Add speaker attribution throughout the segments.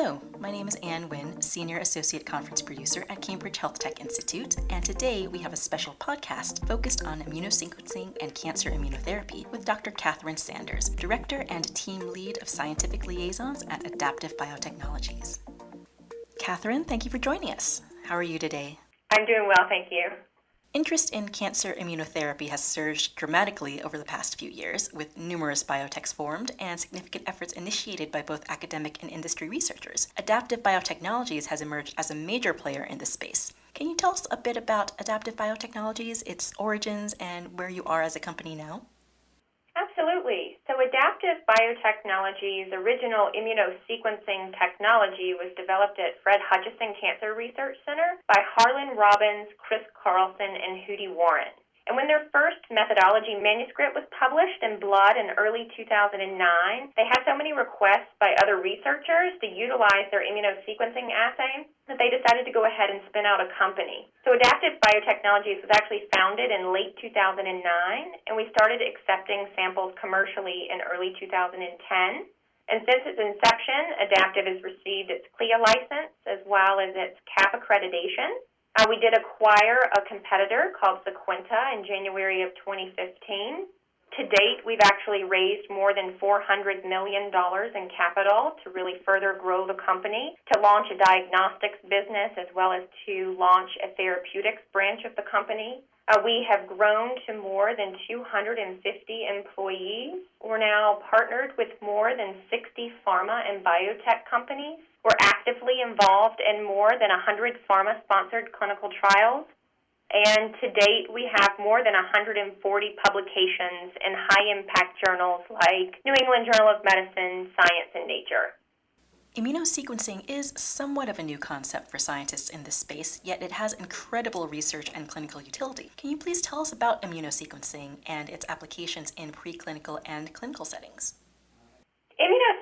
Speaker 1: Hello, my name is Anne Wynn, Senior Associate Conference Producer at Cambridge Health Tech Institute, and today we have a special podcast focused on immunosequencing and cancer immunotherapy with Dr. Catherine Sanders, Director and Team Lead of Scientific Liaisons at Adaptive Biotechnologies. Catherine, thank you for joining us. How are you today?
Speaker 2: I'm doing well, thank you.
Speaker 1: Interest in cancer immunotherapy has surged dramatically over the past few years, with numerous biotechs formed and significant efforts initiated by both academic and industry researchers. Adaptive Biotechnologies has emerged as a major player in this space. Can you tell us a bit about Adaptive Biotechnologies, its origins, and where you are as a company now?
Speaker 2: Biotechnology's original immunosequencing technology was developed at Fred Hutchinson Cancer Research Center by Harlan Robins, Chris Carlson, and Hootie Warren. And when their first methodology manuscript was published in Blood in early 2009, they had so many requests by other researchers to utilize their immunosequencing assay that they decided to go ahead and spin out a company. So Adaptive Biotechnologies was actually founded in late 2009, and we started accepting samples commercially in early 2010. And since its inception, Adaptive has received its CLIA license as well as its CAP accreditation. Uh, we did acquire a competitor called Sequenta in January of 2015. To date, we've actually raised more than $400 million in capital to really further grow the company, to launch a diagnostics business, as well as to launch a therapeutics branch of the company. Uh, we have grown to more than 250 employees. We're now partnered with more than 60 pharma and biotech companies. We're actively involved in more than 100 pharma sponsored clinical trials. And to date, we have more than 140 publications in high impact journals like New England Journal of Medicine, Science, and Nature.
Speaker 1: Immunosequencing is somewhat of a new concept for scientists in this space, yet it has incredible research and clinical utility. Can you please tell us about immunosequencing and its applications in preclinical and clinical settings?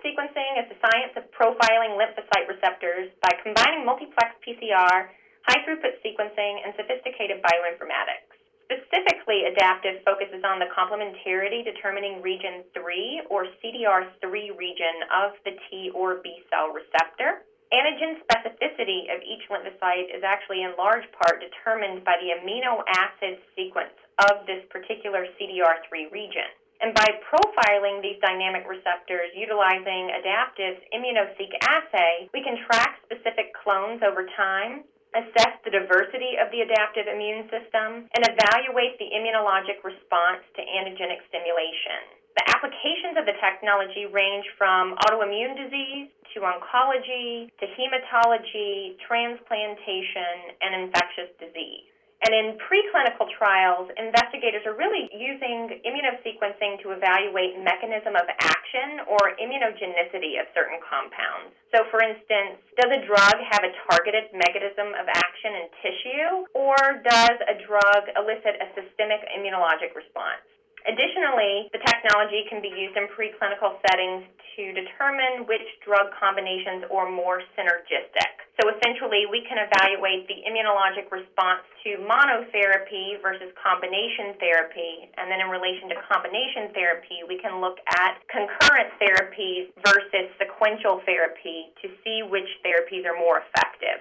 Speaker 2: Immunosequencing is the science of profiling lymphocyte receptors by combining multiplex PCR, high throughput sequencing, and sophisticated bioinformatics. Specifically, adaptive focuses on the complementarity determining region 3 or CDR3 region of the T or B cell receptor. Antigen specificity of each lymphocyte is actually in large part determined by the amino acid sequence of this particular CDR3 region. And by profiling these dynamic receptors utilizing Adaptive's immunoseq assay, we can track specific clones over time, assess the diversity of the adaptive immune system, and evaluate the immunologic response to antigenic stimulation. The applications of the technology range from autoimmune disease to oncology to hematology, transplantation, and infectious disease. And in preclinical trials, investigators are really using immunosequencing to evaluate mechanism of action or immunogenicity of certain compounds. So, for instance, does a drug have a targeted mechanism of action in tissue, or does a drug elicit a systemic immunologic response? Additionally, the technology can be used in preclinical settings to determine which drug combinations are more synergistic. So essentially, we can evaluate the immunologic response to monotherapy versus combination therapy. And then in relation to combination therapy, we can look at concurrent therapies versus sequential therapy to see which therapies are more effective.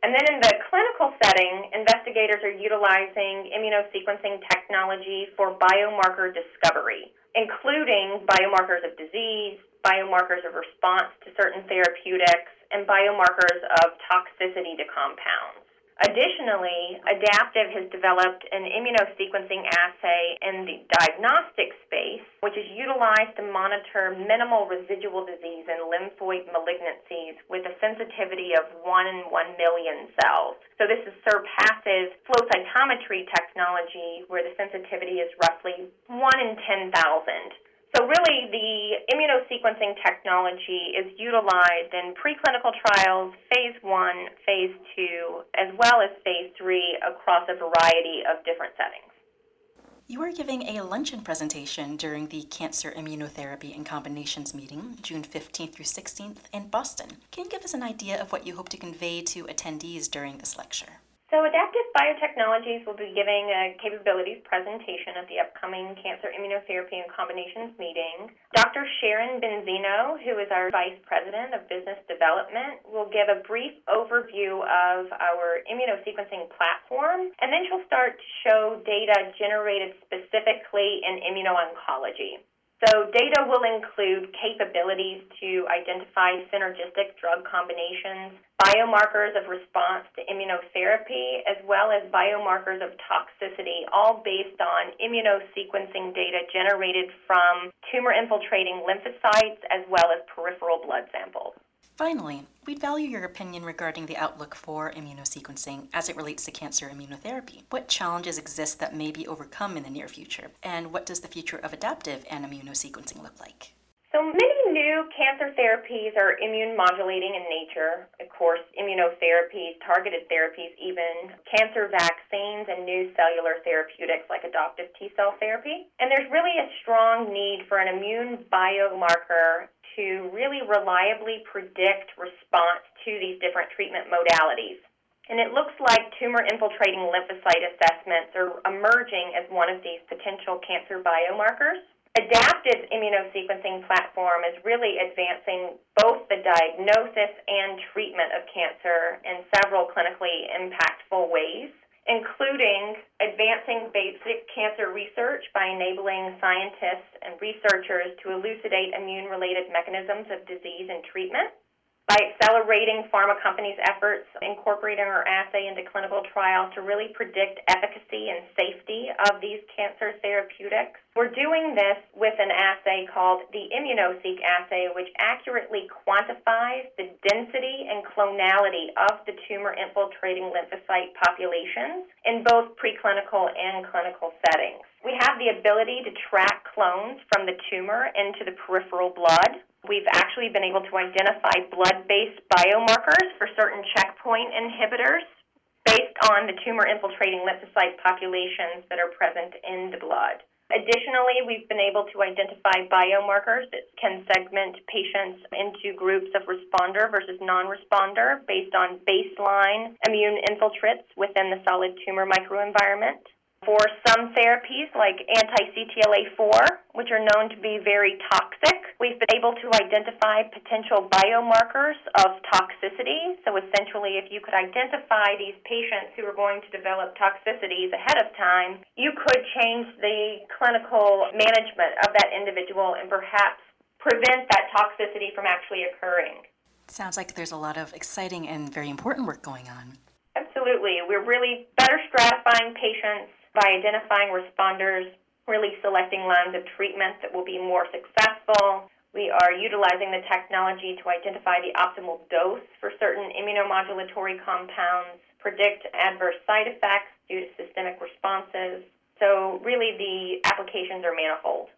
Speaker 2: And then in the clinical setting, investigators are utilizing immunosequencing technology for biomarker discovery, including biomarkers of disease, biomarkers of response to certain therapeutics, and biomarkers of toxicity to compounds. Additionally, Adaptive has developed an immunosequencing assay in the diagnostic space, which is utilized to monitor minimal residual disease in lymphoid malignancies with a sensitivity of 1 in 1 million cells. So this is surpasses flow cytometry technology, where the sensitivity is roughly 1 in 10,000. So, really, the immunosequencing technology is utilized in preclinical trials, phase one, phase two, as well as phase three across a variety of different settings.
Speaker 1: You are giving a luncheon presentation during the Cancer Immunotherapy and Combinations meeting, June 15th through 16th, in Boston. Can you give us an idea of what you hope to convey to attendees during this lecture?
Speaker 2: So, Adaptive Biotechnologies will be giving a capabilities presentation at the upcoming Cancer Immunotherapy and Combinations meeting. Dr. Sharon Benzeno, who is our Vice President of Business Development, will give a brief overview of our immunosequencing platform, and then she'll start to show data generated specifically in immuno-oncology. So, data will include capabilities to identify synergistic drug combinations, biomarkers of response to immunotherapy, as well as biomarkers of toxicity, all based on immunosequencing data generated from tumor infiltrating lymphocytes as well as peripheral blood samples.
Speaker 1: Finally, we'd value your opinion regarding the outlook for immunosequencing as it relates to cancer immunotherapy. What challenges exist that may be overcome in the near future? And what does the future of adaptive and immunosequencing look like?
Speaker 2: So many new cancer therapies are immune modulating in nature. Of course, immunotherapies, targeted therapies, even cancer vaccines and new cellular therapeutics like adoptive T cell therapy. And there's really a strong need for an immune biomarker to really reliably predict response to these different treatment modalities. And it looks like tumor infiltrating lymphocyte assessments are emerging as one of these potential cancer biomarkers. Adaptive immunosequencing platform is really advancing both the diagnosis and treatment of cancer in several clinically impactful ways including advancing basic cancer research by enabling scientists and researchers to elucidate immune related mechanisms of disease and treatment, by accelerating pharma companies' efforts incorporating our assay into clinical trials to really predict efficacy and safety of these cancer therapeutics. We're doing this with an assay called the Immunoseq assay, which accurately quantifies the density and clonality of the tumor infiltrating lymphocyte populations in both preclinical and clinical settings. We have the ability to track clones from the tumor into the peripheral blood We've actually been able to identify blood based biomarkers for certain checkpoint inhibitors based on the tumor infiltrating lymphocyte populations that are present in the blood. Additionally, we've been able to identify biomarkers that can segment patients into groups of responder versus non responder based on baseline immune infiltrates within the solid tumor microenvironment. For some therapies like anti-CTLA-4, which are known to be very toxic, we've been able to identify potential biomarkers of toxicity. So essentially, if you could identify these patients who are going to develop toxicities ahead of time, you could change the clinical management of that individual and perhaps prevent that toxicity from actually occurring.
Speaker 1: Sounds like there's a lot of exciting and very important work going on.
Speaker 2: Absolutely. We're really better stratifying patients by identifying responders, really selecting lines of treatment that will be more successful. We are utilizing the technology to identify the optimal dose for certain immunomodulatory compounds, predict adverse side effects due to systemic responses. So, really, the applications are manifold.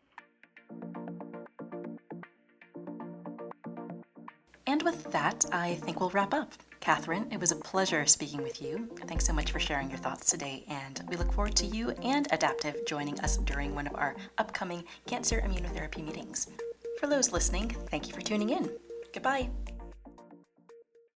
Speaker 1: And with that, I think we'll wrap up. Catherine, it was a pleasure speaking with you. Thanks so much for sharing your thoughts today, and we look forward to you and Adaptive joining us during one of our upcoming cancer immunotherapy meetings. For those listening, thank you for tuning in. Goodbye.